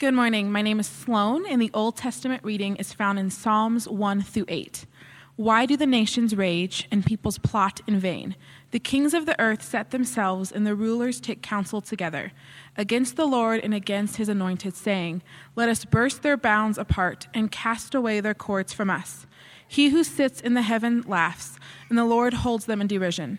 Good morning. My name is Sloan, and the Old Testament reading is found in Psalms 1 through 8. Why do the nations rage and peoples plot in vain? The kings of the earth set themselves, and the rulers take counsel together against the Lord and against his anointed, saying, Let us burst their bounds apart and cast away their cords from us. He who sits in the heaven laughs, and the Lord holds them in derision.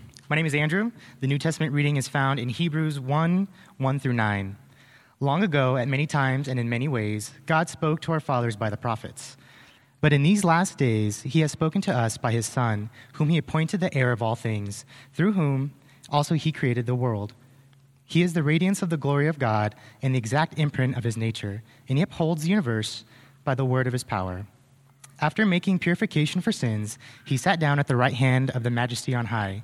my name is Andrew. The New Testament reading is found in Hebrews 1 1 through 9. Long ago, at many times and in many ways, God spoke to our fathers by the prophets. But in these last days, he has spoken to us by his Son, whom he appointed the heir of all things, through whom also he created the world. He is the radiance of the glory of God and the exact imprint of his nature, and he upholds the universe by the word of his power. After making purification for sins, he sat down at the right hand of the majesty on high,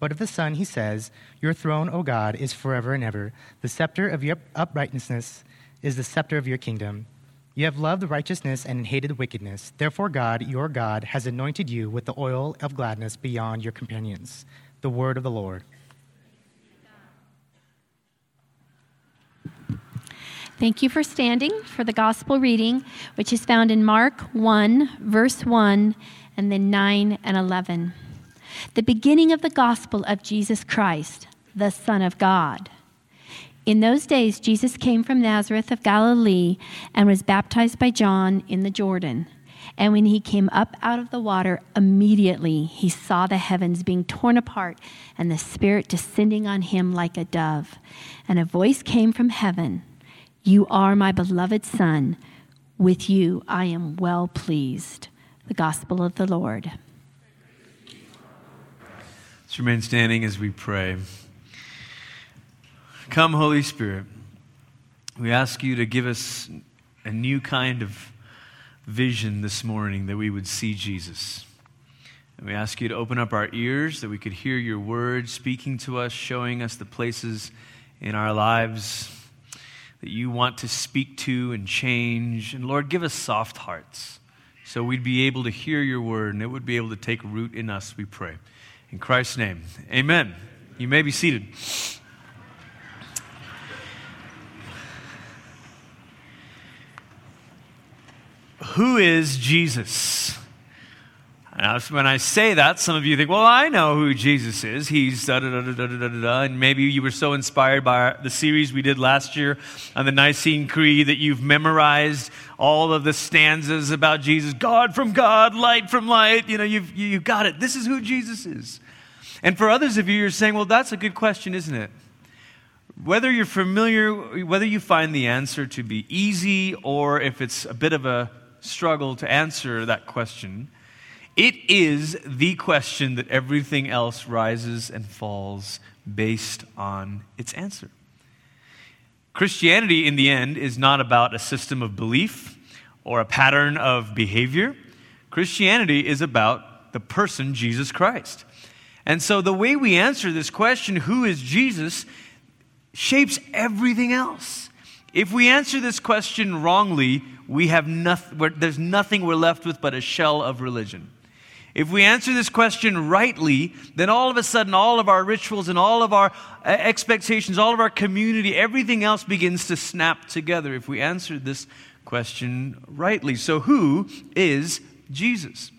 But of the Son, he says, Your throne, O God, is forever and ever. The scepter of your uprightness is the scepter of your kingdom. You have loved righteousness and hated wickedness. Therefore, God, your God, has anointed you with the oil of gladness beyond your companions. The word of the Lord. Thank you for standing for the gospel reading, which is found in Mark 1, verse 1, and then 9 and 11. The beginning of the gospel of Jesus Christ, the Son of God. In those days, Jesus came from Nazareth of Galilee and was baptized by John in the Jordan. And when he came up out of the water, immediately he saw the heavens being torn apart and the Spirit descending on him like a dove. And a voice came from heaven you are my beloved Son. With you I am well pleased. The Gospel of the Lord. Let's remain standing as we pray. Come, Holy Spirit. We ask you to give us a new kind of vision this morning that we would see Jesus. And we ask you to open up our ears that we could hear your word speaking to us, showing us the places in our lives that you want to speak to and change. And Lord, give us soft hearts so we'd be able to hear your word and it would be able to take root in us, we pray. In Christ's name, amen. You may be seated. Who is Jesus? And when I say that, some of you think, well, I know who Jesus is. He's da da da da da da da. And maybe you were so inspired by the series we did last year on the Nicene Creed that you've memorized all of the stanzas about Jesus God from God, light from light. You know, you've, you got it. This is who Jesus is. And for others of you, you're saying, well, that's a good question, isn't it? Whether you're familiar, whether you find the answer to be easy or if it's a bit of a struggle to answer that question, it is the question that everything else rises and falls based on its answer. Christianity, in the end, is not about a system of belief or a pattern of behavior. Christianity is about the person, Jesus Christ. And so the way we answer this question, who is Jesus, shapes everything else. If we answer this question wrongly, we have nothing, there's nothing we're left with but a shell of religion. If we answer this question rightly, then all of a sudden, all of our rituals and all of our uh, expectations, all of our community, everything else begins to snap together if we answer this question rightly. So, who is Jesus?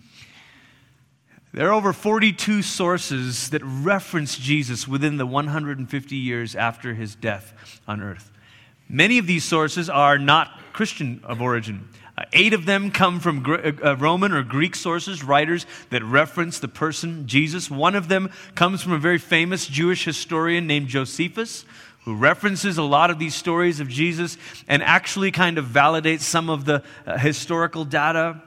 There are over 42 sources that reference Jesus within the 150 years after his death on earth. Many of these sources are not Christian of origin. Uh, eight of them come from Gr- uh, uh, Roman or Greek sources, writers that reference the person Jesus. One of them comes from a very famous Jewish historian named Josephus, who references a lot of these stories of Jesus and actually kind of validates some of the uh, historical data.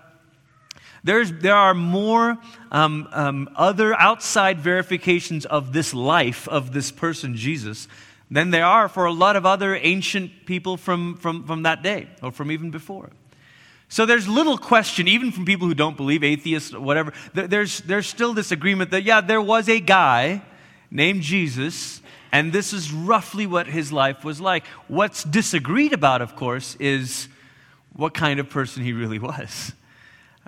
There's, there are more um, um, other outside verifications of this life of this person, Jesus, than there are for a lot of other ancient people from, from, from that day or from even before. So there's little question, even from people who don't believe, atheists, whatever, there's, there's still this agreement that, yeah, there was a guy named Jesus, and this is roughly what his life was like. What's disagreed about, of course, is what kind of person he really was.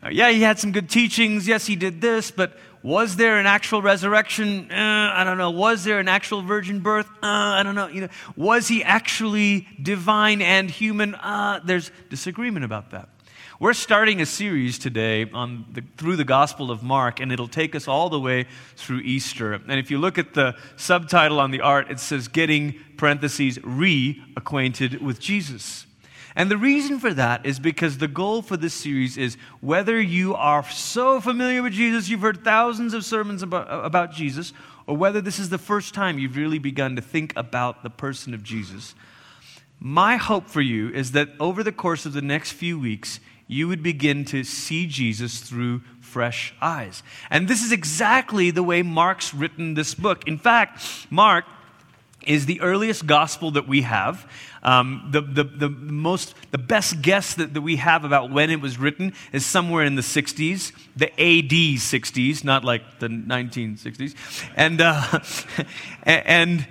Uh, yeah, he had some good teachings. Yes, he did this, but was there an actual resurrection? Uh, I don't know. Was there an actual virgin birth? Uh, I don't know. You know, was he actually divine and human? Uh, there's disagreement about that. We're starting a series today on the, through the Gospel of Mark, and it'll take us all the way through Easter. And if you look at the subtitle on the art, it says "Getting parentheses reacquainted with Jesus." And the reason for that is because the goal for this series is whether you are so familiar with Jesus, you've heard thousands of sermons about, about Jesus, or whether this is the first time you've really begun to think about the person of Jesus. My hope for you is that over the course of the next few weeks, you would begin to see Jesus through fresh eyes. And this is exactly the way Mark's written this book. In fact, Mark is the earliest gospel that we have. Um, the, the, the, most, the best guess that, that we have about when it was written is somewhere in the 60s, the AD 60s, not like the 1960s. And, uh, and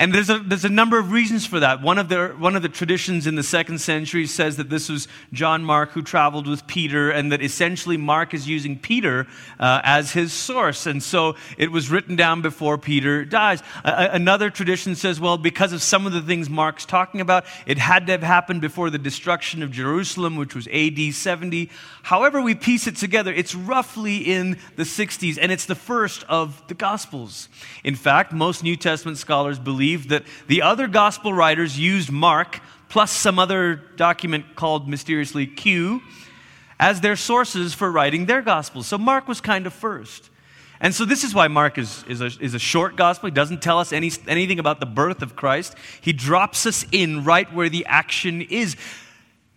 and there's a, there's a number of reasons for that. One of, the, one of the traditions in the second century says that this was John Mark who traveled with Peter, and that essentially Mark is using Peter uh, as his source. And so it was written down before Peter dies. another tradition says, well, because of some of the things Mark's talking about, it had to have happened before the destruction of Jerusalem, which was AD 70. However, we piece it together, it's roughly in the 60s, and it's the first of the Gospels. In fact, most New Testament scholars believe believe that the other gospel writers used Mark plus some other document called mysteriously Q as their sources for writing their gospels. So Mark was kind of first. And so this is why Mark is, is, a, is a short gospel. He doesn't tell us any, anything about the birth of Christ. He drops us in right where the action is.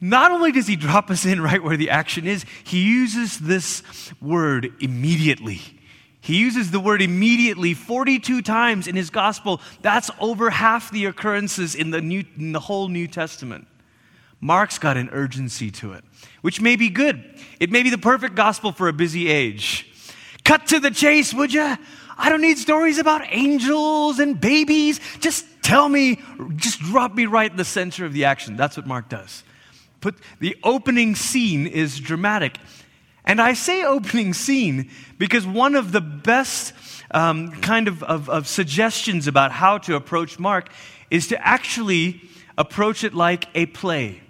Not only does he drop us in right where the action is, he uses this word immediately. He uses the word immediately 42 times in his gospel. That's over half the occurrences in the, New, in the whole New Testament. Mark's got an urgency to it, which may be good. It may be the perfect gospel for a busy age. Cut to the chase, would you? I don't need stories about angels and babies. Just tell me, just drop me right in the center of the action. That's what Mark does. Put the opening scene is dramatic. And I say opening scene because one of the best um, kind of, of, of suggestions about how to approach Mark is to actually approach it like a play.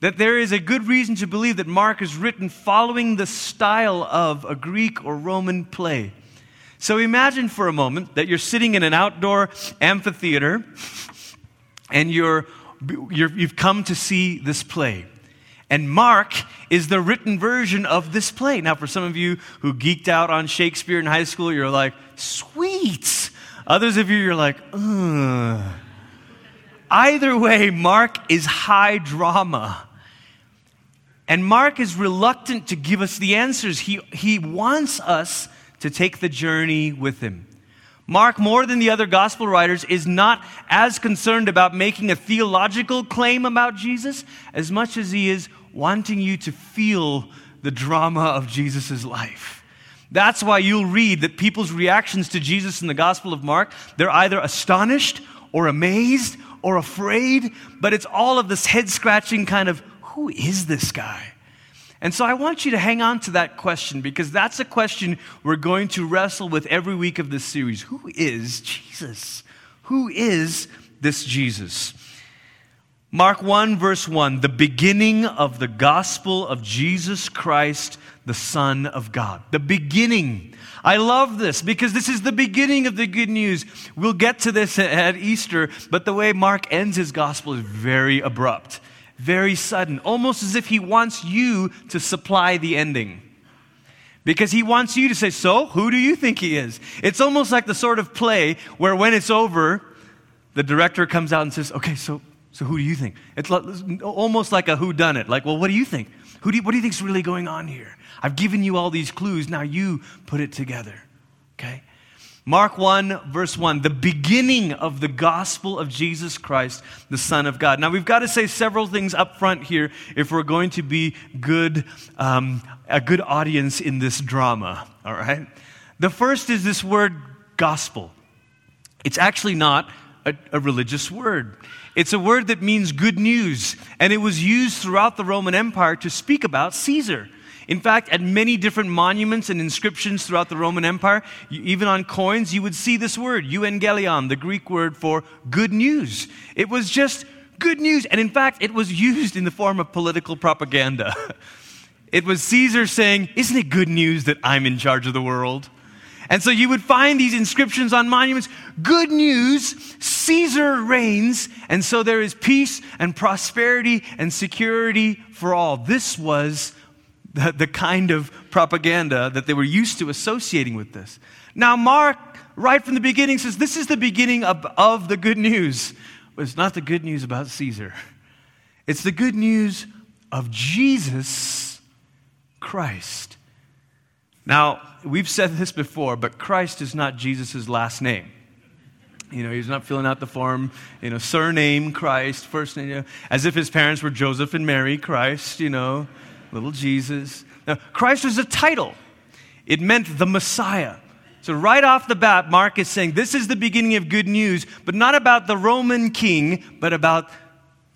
That there is a good reason to believe that Mark is written following the style of a Greek or Roman play. So imagine for a moment that you're sitting in an outdoor amphitheater and you're, you're, you've come to see this play. And Mark is the written version of this play. Now, for some of you who geeked out on Shakespeare in high school, you're like, sweet. Others of you, you're like, ugh. Either way, Mark is high drama. And Mark is reluctant to give us the answers. He, he wants us to take the journey with him. Mark, more than the other gospel writers, is not as concerned about making a theological claim about Jesus as much as he is wanting you to feel the drama of Jesus' life. That's why you'll read that people's reactions to Jesus in the Gospel of Mark, they're either astonished or amazed or afraid, but it's all of this head scratching kind of, who is this guy? And so I want you to hang on to that question because that's a question we're going to wrestle with every week of this series. Who is Jesus? Who is this Jesus? Mark 1, verse 1, the beginning of the gospel of Jesus Christ, the Son of God. The beginning. I love this because this is the beginning of the good news. We'll get to this at Easter, but the way Mark ends his gospel is very abrupt. Very sudden, almost as if he wants you to supply the ending. Because he wants you to say, So, who do you think he is? It's almost like the sort of play where when it's over, the director comes out and says, Okay, so, so who do you think? It's almost like a who done it. Like, well, what do you think? Who do you, what do you think's really going on here? I've given you all these clues. Now you put it together. Okay? Mark 1, verse 1, the beginning of the gospel of Jesus Christ, the Son of God. Now, we've got to say several things up front here if we're going to be good, um, a good audience in this drama, all right? The first is this word gospel. It's actually not a, a religious word. It's a word that means good news, and it was used throughout the Roman Empire to speak about Caesar. In fact, at many different monuments and inscriptions throughout the Roman Empire, even on coins, you would see this word, euangelion, the Greek word for good news. It was just good news. And in fact, it was used in the form of political propaganda. It was Caesar saying, Isn't it good news that I'm in charge of the world? And so you would find these inscriptions on monuments good news, Caesar reigns, and so there is peace and prosperity and security for all. This was the, the kind of propaganda that they were used to associating with this. Now, Mark, right from the beginning, says this is the beginning of, of the good news. But it's not the good news about Caesar, it's the good news of Jesus Christ. Now, we've said this before, but Christ is not Jesus' last name. You know, he's not filling out the form, you know, surname Christ, first name, you know, as if his parents were Joseph and Mary Christ, you know little Jesus. Now, Christ was a title, it meant the Messiah. So, right off the bat, Mark is saying this is the beginning of good news, but not about the Roman king, but about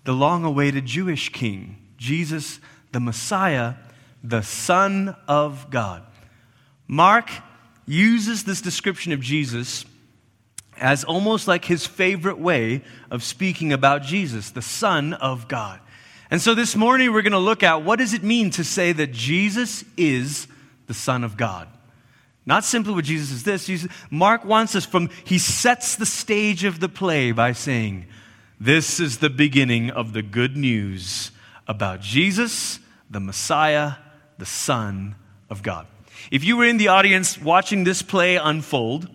the long awaited Jewish king, Jesus, the Messiah, the Son of God. Mark uses this description of Jesus as almost like his favorite way of speaking about Jesus, the Son of God. And so this morning we're going to look at what does it mean to say that Jesus is the Son of God? Not simply what Jesus is this. Jesus, Mark wants us from, he sets the stage of the play by saying, This is the beginning of the good news about Jesus, the Messiah, the Son of God. If you were in the audience watching this play unfold,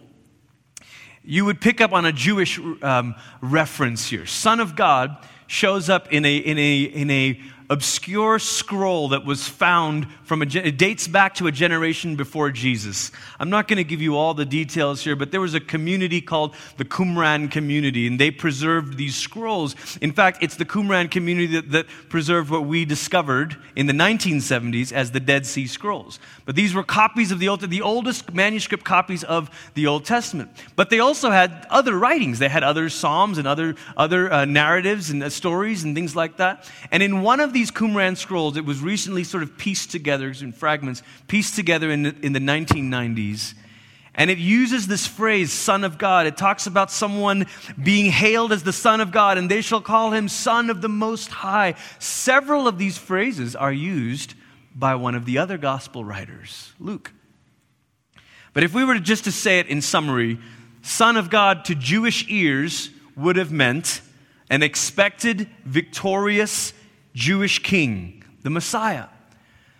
you would pick up on a Jewish um, reference here. Son of God shows up in a, in a, in a obscure scroll that was found from a, it dates back to a generation before Jesus. I'm not going to give you all the details here, but there was a community called the Qumran community, and they preserved these scrolls. In fact, it's the Qumran community that, that preserved what we discovered in the 1970s as the Dead Sea Scrolls. But these were copies of the Old, the oldest manuscript copies of the Old Testament. But they also had other writings. They had other psalms and other other uh, narratives and uh, stories and things like that. And in one of these Qumran scrolls, it was recently sort of pieced together in fragments, pieced together in the, in the 1990s. And it uses this phrase, Son of God. It talks about someone being hailed as the Son of God, and they shall call him Son of the Most High. Several of these phrases are used by one of the other gospel writers, Luke. But if we were just to say it in summary, Son of God to Jewish ears would have meant an expected, victorious, Jewish king, the Messiah.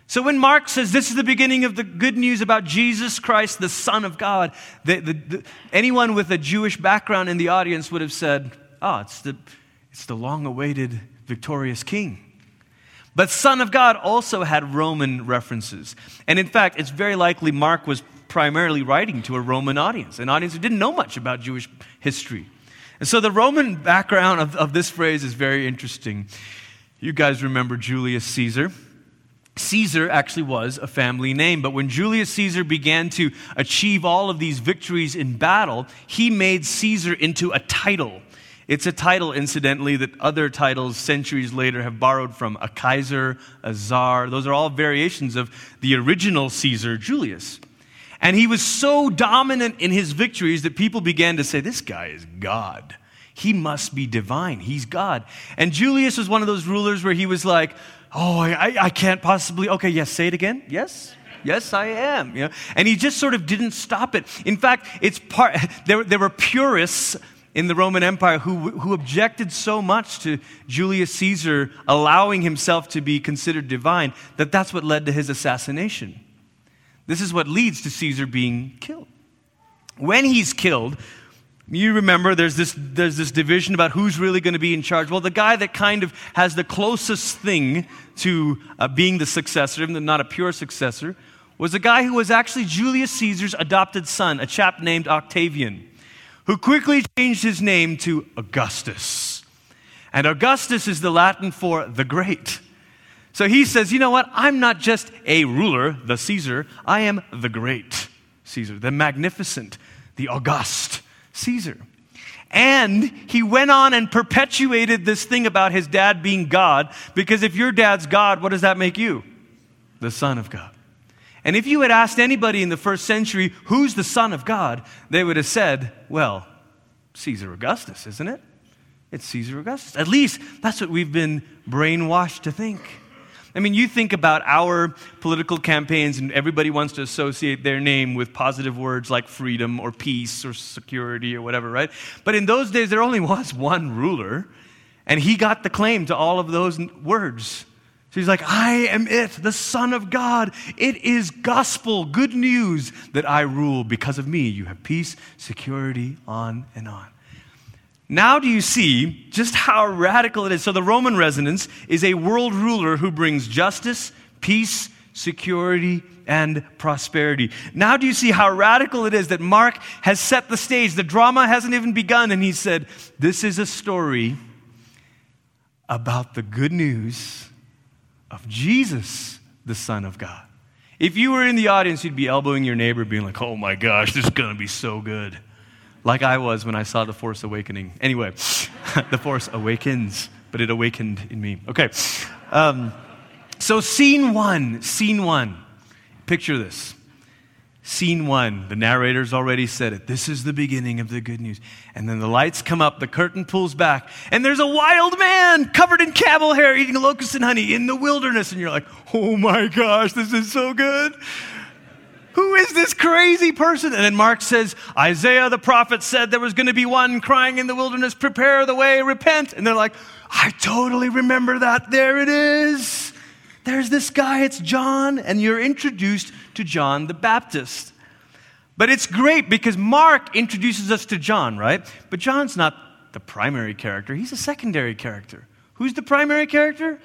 So when Mark says this is the beginning of the good news about Jesus Christ, the Son of God, the, the, the, anyone with a Jewish background in the audience would have said, oh, it's the, it's the long awaited victorious king. But Son of God also had Roman references. And in fact, it's very likely Mark was primarily writing to a Roman audience, an audience who didn't know much about Jewish history. And so the Roman background of, of this phrase is very interesting. You guys remember Julius Caesar. Caesar actually was a family name, but when Julius Caesar began to achieve all of these victories in battle, he made Caesar into a title. It's a title, incidentally, that other titles centuries later have borrowed from a Kaiser, a Czar. Those are all variations of the original Caesar, Julius. And he was so dominant in his victories that people began to say, This guy is God. He must be divine. He's God. And Julius was one of those rulers where he was like, Oh, I, I can't possibly. Okay, yes, say it again. Yes? Yes, I am. You know? And he just sort of didn't stop it. In fact, it's part, there, there were purists in the Roman Empire who, who objected so much to Julius Caesar allowing himself to be considered divine that that's what led to his assassination. This is what leads to Caesar being killed. When he's killed, you remember there's this, there's this division about who's really going to be in charge. Well, the guy that kind of has the closest thing to uh, being the successor, even not a pure successor, was a guy who was actually Julius Caesar's adopted son, a chap named Octavian, who quickly changed his name to Augustus. And Augustus is the Latin for the great. So he says, you know what? I'm not just a ruler, the Caesar, I am the great Caesar, the magnificent, the august Caesar. And he went on and perpetuated this thing about his dad being God, because if your dad's God, what does that make you? The Son of God. And if you had asked anybody in the first century, who's the Son of God, they would have said, well, Caesar Augustus, isn't it? It's Caesar Augustus. At least that's what we've been brainwashed to think. I mean, you think about our political campaigns, and everybody wants to associate their name with positive words like freedom or peace or security or whatever, right? But in those days, there only was one ruler, and he got the claim to all of those words. So he's like, I am it, the Son of God. It is gospel, good news that I rule. Because of me, you have peace, security, on and on. Now, do you see just how radical it is? So, the Roman residence is a world ruler who brings justice, peace, security, and prosperity. Now, do you see how radical it is that Mark has set the stage? The drama hasn't even begun, and he said, This is a story about the good news of Jesus, the Son of God. If you were in the audience, you'd be elbowing your neighbor, being like, Oh my gosh, this is going to be so good like I was when I saw The Force Awakening. Anyway, The Force Awakens, but it awakened in me. Okay. Um, so, scene one, scene one. Picture this. Scene one, the narrator's already said it. This is the beginning of the good news. And then the lights come up, the curtain pulls back, and there's a wild man covered in camel hair eating locusts and honey in the wilderness. And you're like, oh my gosh, this is so good. Who is this crazy person? And then Mark says, Isaiah the prophet said there was going to be one crying in the wilderness, prepare the way, repent. And they're like, I totally remember that. There it is. There's this guy, it's John. And you're introduced to John the Baptist. But it's great because Mark introduces us to John, right? But John's not the primary character, he's a secondary character. Who's the primary character?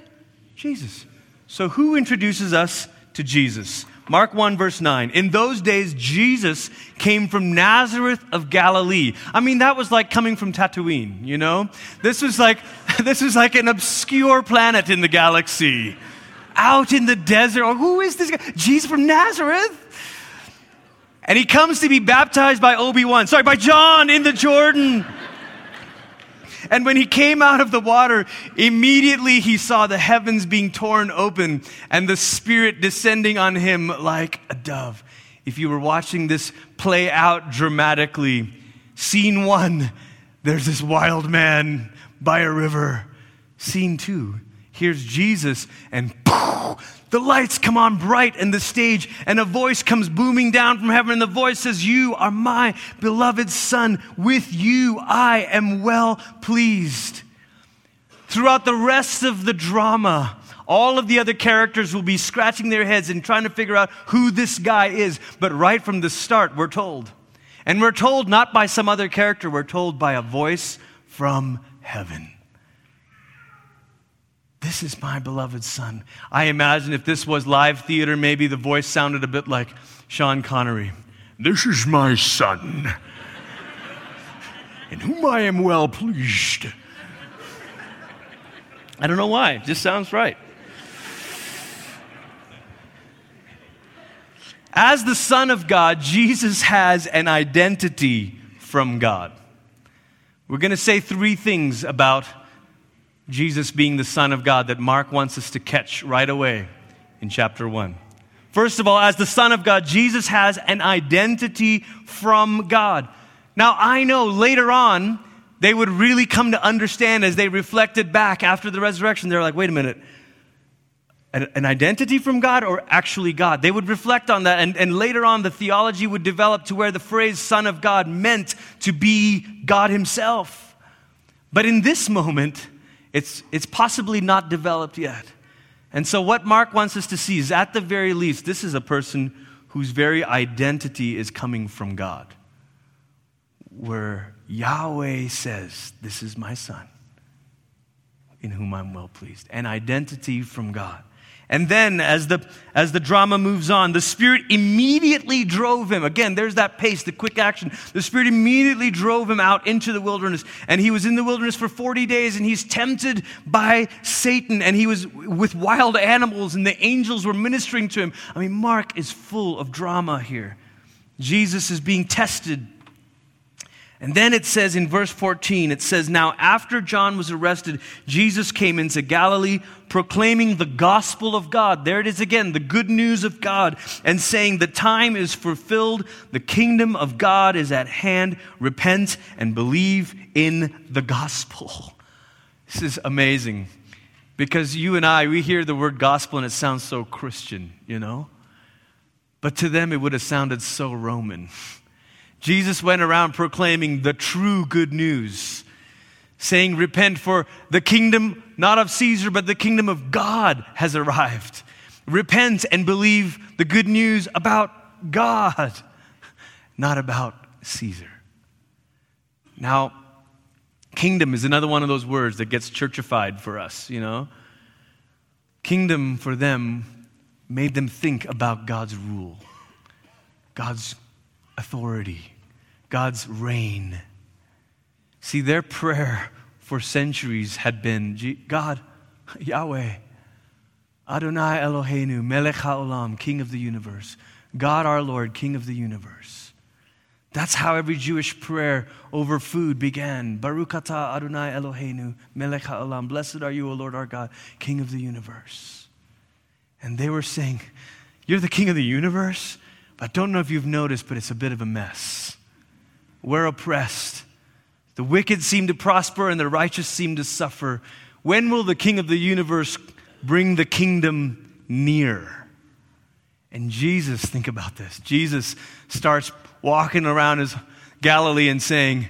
Jesus. So who introduces us to Jesus? Mark 1, verse 9. In those days, Jesus came from Nazareth of Galilee. I mean, that was like coming from Tatooine, you know? This was like, this was like an obscure planet in the galaxy. Out in the desert. Oh, who is this guy? Jesus from Nazareth? And he comes to be baptized by Obi Wan, sorry, by John in the Jordan. And when he came out of the water, immediately he saw the heavens being torn open and the Spirit descending on him like a dove. If you were watching this play out dramatically, scene one, there's this wild man by a river. Scene two, here's Jesus, and the lights come on bright in the stage, and a voice comes booming down from heaven, and the voice says, You are my beloved Son. With you I am well pleased. Throughout the rest of the drama, all of the other characters will be scratching their heads and trying to figure out who this guy is. But right from the start, we're told. And we're told not by some other character, we're told by a voice from heaven. This is my beloved son. I imagine if this was live theater, maybe the voice sounded a bit like Sean Connery. This is my son, in whom I am well pleased. I don't know why, it just sounds right. As the Son of God, Jesus has an identity from God. We're going to say three things about Jesus being the Son of God that Mark wants us to catch right away in chapter 1. First of all, as the Son of God, Jesus has an identity from God. Now, I know later on, they would really come to understand as they reflected back after the resurrection. They're like, wait a minute. an, an identity from God or actually God. They would reflect on that, and, and later on, the theology would develop to where the phrase Son of God meant to be God Himself. But in this moment, it's, it's possibly not developed yet. And so, what Mark wants us to see is at the very least, this is a person whose very identity is coming from God, where Yahweh says, This is my son, in whom I'm well pleased. An identity from God. And then, as the, as the drama moves on, the Spirit immediately drove him. Again, there's that pace, the quick action. The Spirit immediately drove him out into the wilderness. And he was in the wilderness for 40 days, and he's tempted by Satan, and he was with wild animals, and the angels were ministering to him. I mean, Mark is full of drama here. Jesus is being tested and then it says in verse 14, it says, Now after John was arrested, Jesus came into Galilee proclaiming the gospel of God. There it is again, the good news of God, and saying, The time is fulfilled, the kingdom of God is at hand. Repent and believe in the gospel. This is amazing because you and I, we hear the word gospel and it sounds so Christian, you know? But to them, it would have sounded so Roman. Jesus went around proclaiming the true good news, saying, Repent, for the kingdom, not of Caesar, but the kingdom of God has arrived. Repent and believe the good news about God, not about Caesar. Now, kingdom is another one of those words that gets churchified for us, you know? Kingdom for them made them think about God's rule, God's authority, God's reign. See, their prayer for centuries had been God, Yahweh, Adonai Eloheinu, Melech HaOlam, King of the universe. God our Lord, King of the universe. That's how every Jewish prayer over food began. Baruch Adonai Eloheinu, Melech HaOlam. Blessed are you, O Lord our God, King of the universe. And they were saying, You're the King of the universe? I don't know if you've noticed, but it's a bit of a mess. We're oppressed. The wicked seem to prosper and the righteous seem to suffer. When will the King of the universe bring the kingdom near? And Jesus, think about this. Jesus starts walking around his Galilee and saying,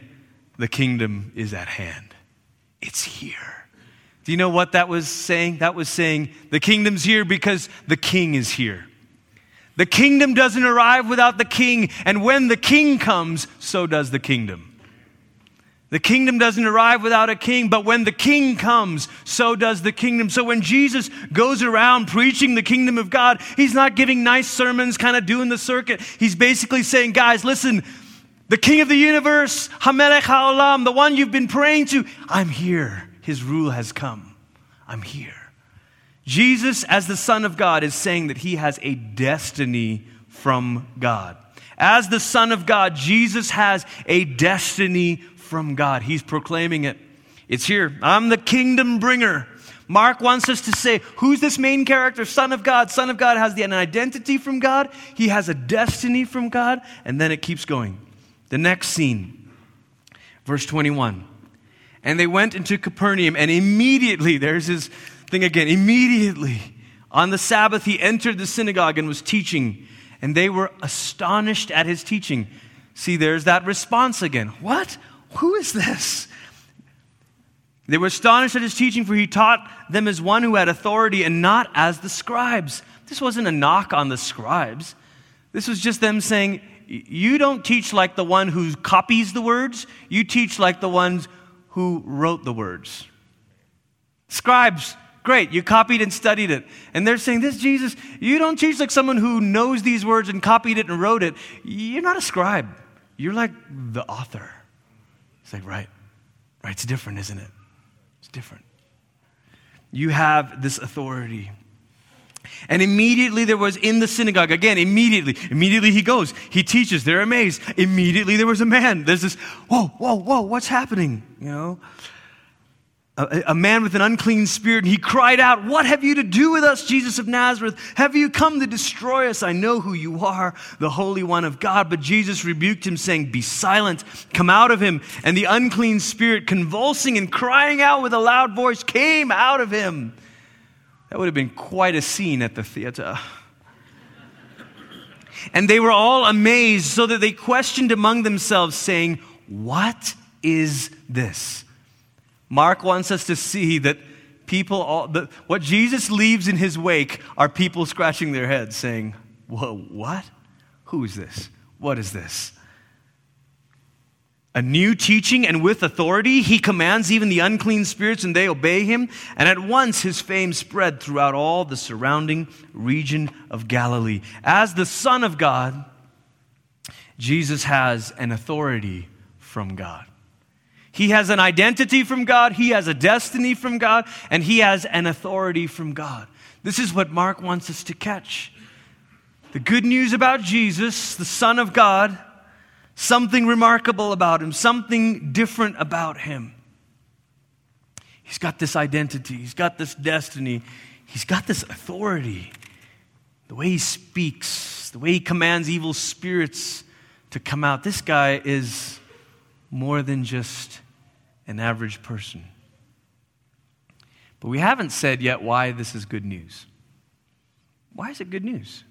The kingdom is at hand. It's here. Do you know what that was saying? That was saying, The kingdom's here because the king is here. The kingdom doesn't arrive without the king, and when the king comes, so does the kingdom. The kingdom doesn't arrive without a king, but when the king comes, so does the kingdom. So when Jesus goes around preaching the kingdom of God, he's not giving nice sermons, kind of doing the circuit. He's basically saying, guys, listen, the king of the universe, Hamelech HaOlam, the one you've been praying to, I'm here. His rule has come. I'm here. Jesus, as the Son of God, is saying that he has a destiny from God. As the Son of God, Jesus has a destiny from God. He's proclaiming it. It's here. I'm the kingdom bringer. Mark wants us to say, who's this main character? Son of God. Son of God has an identity from God, he has a destiny from God, and then it keeps going. The next scene, verse 21. And they went into Capernaum, and immediately, there's his thing again. Immediately on the Sabbath, he entered the synagogue and was teaching, and they were astonished at his teaching. See, there's that response again. What? Who is this? They were astonished at his teaching, for he taught them as one who had authority and not as the scribes. This wasn't a knock on the scribes. This was just them saying, You don't teach like the one who copies the words, you teach like the ones who wrote the words. Scribes Great, you copied and studied it. And they're saying, This Jesus, you don't teach like someone who knows these words and copied it and wrote it. You're not a scribe. You're like the author. It's like, right, right, it's different, isn't it? It's different. You have this authority. And immediately there was in the synagogue, again, immediately, immediately he goes, he teaches, they're amazed. Immediately there was a man. There's this, whoa, whoa, whoa, what's happening? You know? A, a, man with an unclean spirit, and he cried out, What have you to do with us, Jesus of Nazareth? Have you come to destroy us? I know who you are, the Holy One of God. But Jesus rebuked him, saying, Be silent, come out of him. And the unclean spirit, convulsing and crying out with a loud voice, came out of him. That would have been quite a scene at the theater. And they were all amazed, so that they questioned among themselves, saying, What is this? Mark wants us to see that people, all, what Jesus leaves in his wake are people scratching their heads, saying, Whoa, what? Who is this? What is this? a new teaching and with authority. He commands even the unclean spirits and they obey him. And at once his fame spread throughout all the surrounding region of Galilee. As the Son of God, Jesus has an authority from God. He has an identity from God, he has a destiny from God, and he has an authority from God. This is what Mark wants us to catch. The good news about Jesus, the Son of God, something remarkable about him, something different about him. He's got this identity, he's got this destiny, he's got this authority. The way he speaks, the way he commands evil spirits to come out. This guy is more than just an average person. But we haven't said yet why this is good news. Why is it good news?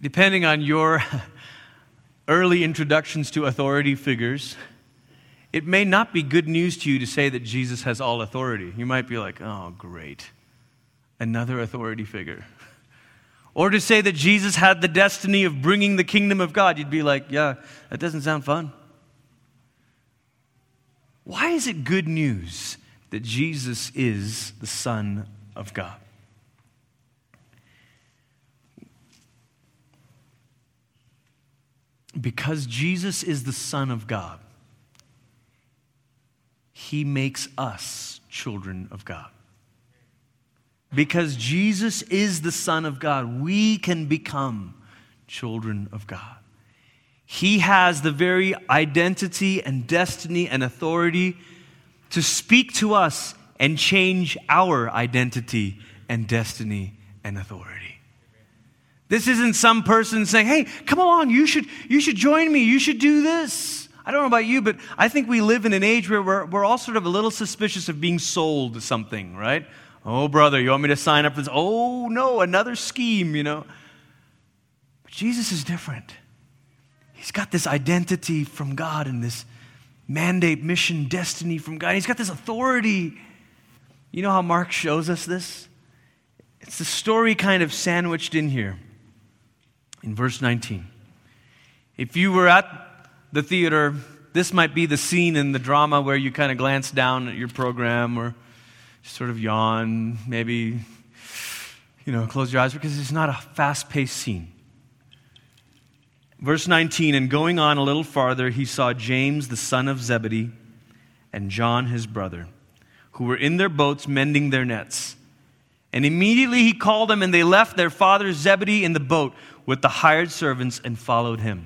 Depending on your early introductions to authority figures, it may not be good news to you to say that Jesus has all authority. You might be like, oh, great, another authority figure. Or to say that Jesus had the destiny of bringing the kingdom of God, you'd be like, yeah, that doesn't sound fun. Why is it good news that Jesus is the Son of God? because Jesus is the Son of God, He makes us children of God. Because Jesus is the Son of God, we can become children of God. He has the very identity and destiny and authority to speak to us and change our identity and destiny and authority. This isn't some person saying, hey, come along, you should, you should join me, you should do this. I don't know about you, but I think we live in an age where we're, we're all sort of a little suspicious of being sold to something, right? Oh, brother, you want me to sign up for this? Oh, no, another scheme, you know. But Jesus is different. He's got this identity from God and this mandate, mission, destiny from God. He's got this authority. You know how Mark shows us this? It's the story kind of sandwiched in here in verse 19. If you were at the theater, this might be the scene in the drama where you kind of glance down at your program or sort of yawn, maybe, you know, close your eyes because it's not a fast paced scene. Verse 19, and going on a little farther, he saw James, the son of Zebedee, and John, his brother, who were in their boats mending their nets. And immediately he called them, and they left their father Zebedee in the boat with the hired servants and followed him.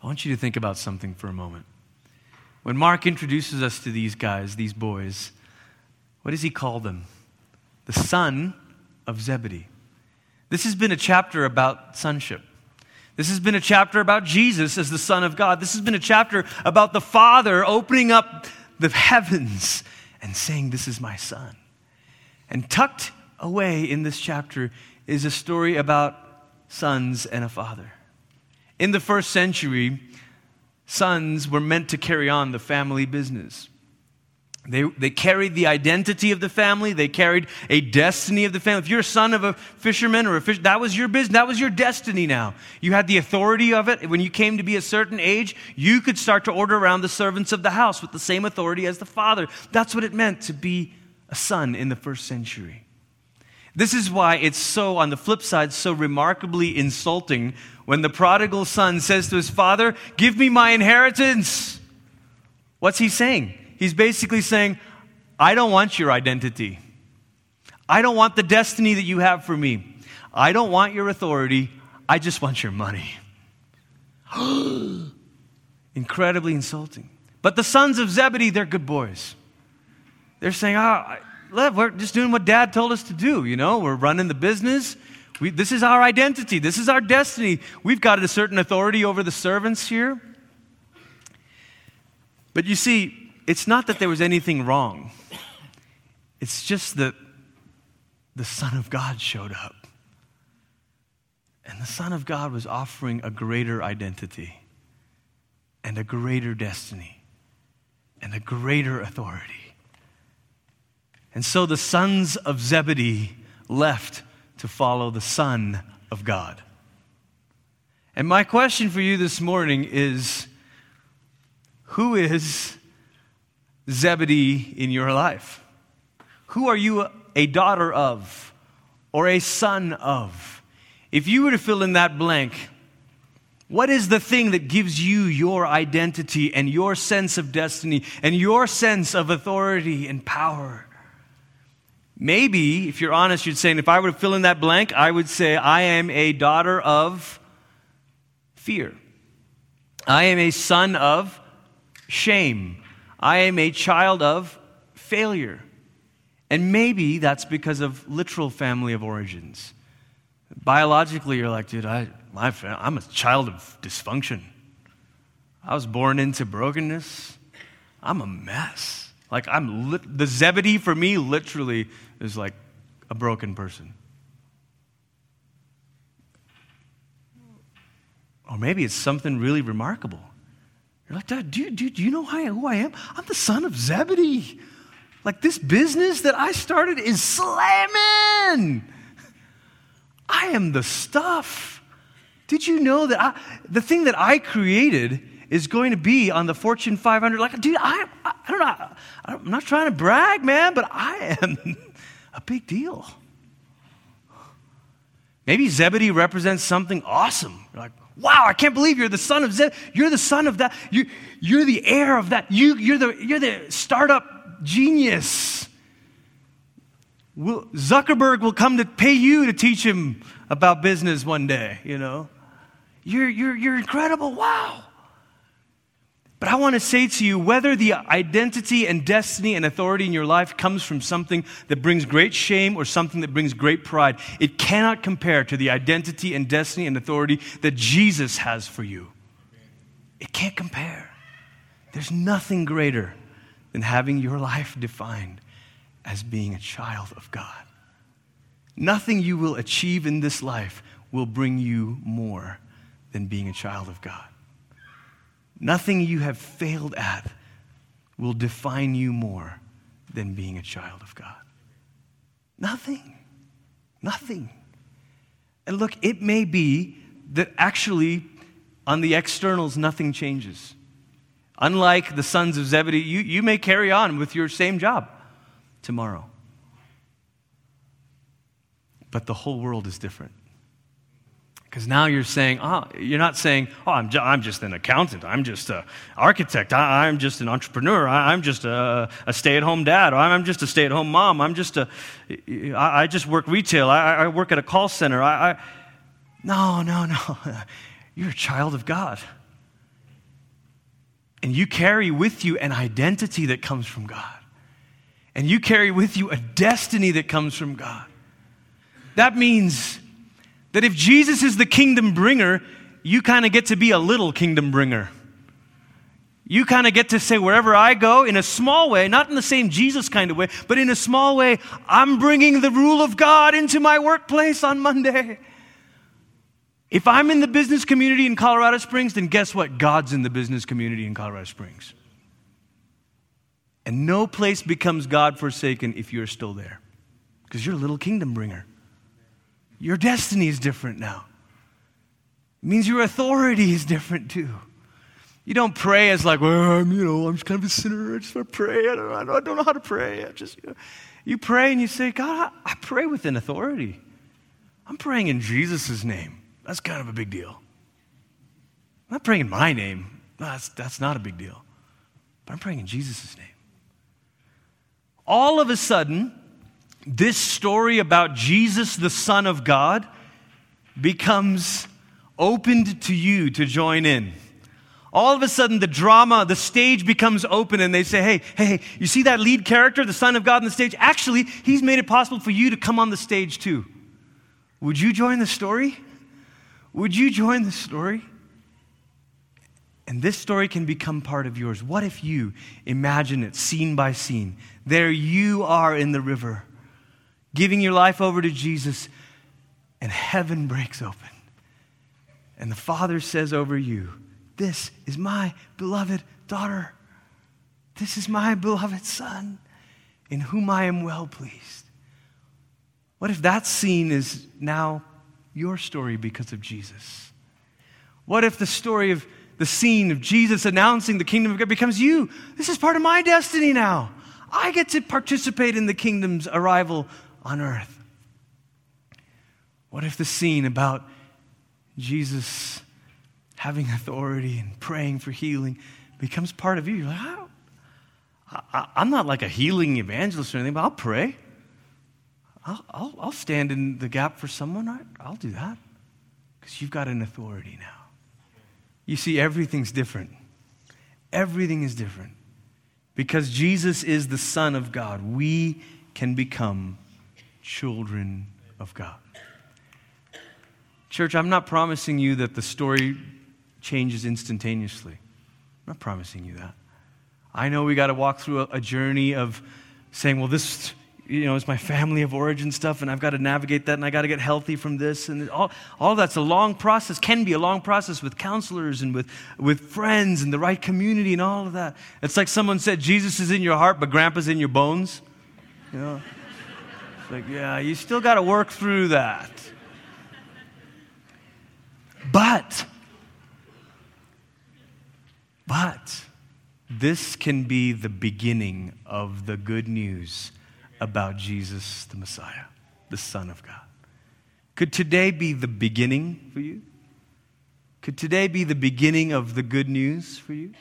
I want you to think about something for a moment. When Mark introduces us to these guys, these boys, what does he call them? The son of Zebedee. This has been a chapter about sonship. This has been a chapter about Jesus as the Son of God. This has been a chapter about the Father opening up the heavens and saying, This is my Son. And tucked away in this chapter is a story about sons and a father. In the first century, sons were meant to carry on the family business. They, they carried the identity of the family. They carried a destiny of the family. If you're a son of a fisherman or a fish, that was your business. That was your destiny now. You had the authority of it. When you came to be a certain age, you could start to order around the servants of the house with the same authority as the father. That's what it meant to be a son in the first century. This is why it's so, on the flip side, so remarkably insulting when the prodigal son says to his father, Give me my inheritance. What's he saying? He's basically saying, I don't want your identity. I don't want the destiny that you have for me. I don't want your authority. I just want your money. Incredibly insulting. But the sons of Zebedee, they're good boys. They're saying, oh, we're just doing what dad told us to do, you know? We're running the business. We, this is our identity. This is our destiny. We've got a certain authority over the servants here. But you see, it's not that there was anything wrong. It's just that the Son of God showed up. And the Son of God was offering a greater identity and a greater destiny and a greater authority. And so the sons of Zebedee left to follow the Son of God. And my question for you this morning is who is Zebedee in your life? Who are you a daughter of or a son of? If you were to fill in that blank, what is the thing that gives you your identity and your sense of destiny and your sense of authority and power? Maybe, if you're honest, you'd say, if I were to fill in that blank, I would say, I am a daughter of fear. I am a son of shame. I am a child of failure. And maybe that's because of literal family of origins. Biologically, you're like, dude, I, my, I'm a child of dysfunction. I was born into brokenness. I'm a mess. Like, I'm the Zebedee for me literally is like a broken person. Or maybe it's something really remarkable. You're like, Dad, do, do, do you know who I am? I'm the son of Zebedee. Like, this business that I started is slamming. I am the stuff. Did you know that I, the thing that I created is going to be on the Fortune 500? Like, dude, I, I, I don't know. I'm not trying to brag, man, but I am a big deal. Maybe Zebedee represents something awesome. You're like, wow, I can't believe you're the son of Zebedee. You're the son of that. You, you're the heir of that. You, you're, the, you're the startup genius. Will, Zuckerberg will come to pay you to teach him about business one day, you know. You're, you're, you're incredible. Wow. But I want to say to you whether the identity and destiny and authority in your life comes from something that brings great shame or something that brings great pride, it cannot compare to the identity and destiny and authority that Jesus has for you. It can't compare. There's nothing greater than having your life defined as being a child of God. Nothing you will achieve in this life will bring you more than being a child of God. Nothing you have failed at will define you more than being a child of God. Nothing. Nothing. And look, it may be that actually on the externals, nothing changes. Unlike the sons of Zebedee, you, you may carry on with your same job tomorrow. But the whole world is different. Because now you're saying, oh, you're not saying, oh, I'm, ju- I'm just an accountant. I'm just an architect. I- am just an entrepreneur. I- am just a, a stay at home dad. Or I'm just a stay at home mom. I'm just a, I, I just work retail. I, I work at a call center. I, I, no, no, no. You're a child of God. And you carry with you an identity that comes from God. And you carry with you a destiny that comes from God. That means that if Jesus is the kingdom bringer, you kind of get to be a little kingdom bringer. You kind of get to say, wherever I go, in a small way, not in the same Jesus kind of way, but in a small way, I'm bringing the rule of God into my workplace on Monday. If I'm in the business community in Colorado Springs, then guess what? God's in the business community in Colorado Springs. And no place becomes God forsaken if you're still there, because you're a little kingdom bringer. Your destiny is different now. It means your authority is different too. You don't pray as like, well, I'm, you know, I'm just kind of a sinner. I just want to pray. I don't, I don't know how to pray. I just, you, know. you pray and you say, God, I, I pray with an authority. I'm praying in Jesus' name. That's kind of a big deal. I'm not praying in my name. That's, that's not a big deal. But I'm praying in Jesus' name. All of a sudden, this story about Jesus, the Son of God, becomes opened to you to join in. All of a sudden, the drama, the stage becomes open, and they say, Hey, hey, you see that lead character, the Son of God on the stage? Actually, he's made it possible for you to come on the stage too. Would you join the story? Would you join the story? And this story can become part of yours. What if you imagine it scene by scene? There you are in the river, giving your life over to Jesus, and heaven breaks open. And the Father says over you, This is my beloved daughter. This is my beloved Son, in whom I am well pleased. What if that scene is now your story because of Jesus? What if the story of the scene of Jesus announcing the kingdom of God becomes you? This is part of my destiny now. I get to participate in the kingdom's arrival on earth. What if the scene about Jesus having authority and praying for healing becomes part of you? You're like, I, am not like a healing evangelist or anything, but I'll pray. I'll, I'll, I'll stand in the gap for someone. I, I'll do that because you've got an authority now. You see, everything's different. Everything is different. Because Jesus is the Son of God, we can become children of God. Church, I'm not promising you that the story changes instantaneously. I'm not promising you that. I know we got to walk through a, a, journey of saying, well, this you know, is my family of origin stuff, and I've got to navigate that, and I got to get healthy from this. And all, all that's a long process, can be a long process with counselors and with, with friends and the right community and all of that. It's like someone said, Jesus is in your heart, but grandpa's in your bones. You know? Like, yeah, you still got to work through that. But, but, this can be the beginning of the good news about Jesus the Messiah, the Son of God. Could today be the beginning for you? Could today be the beginning of the good news for you?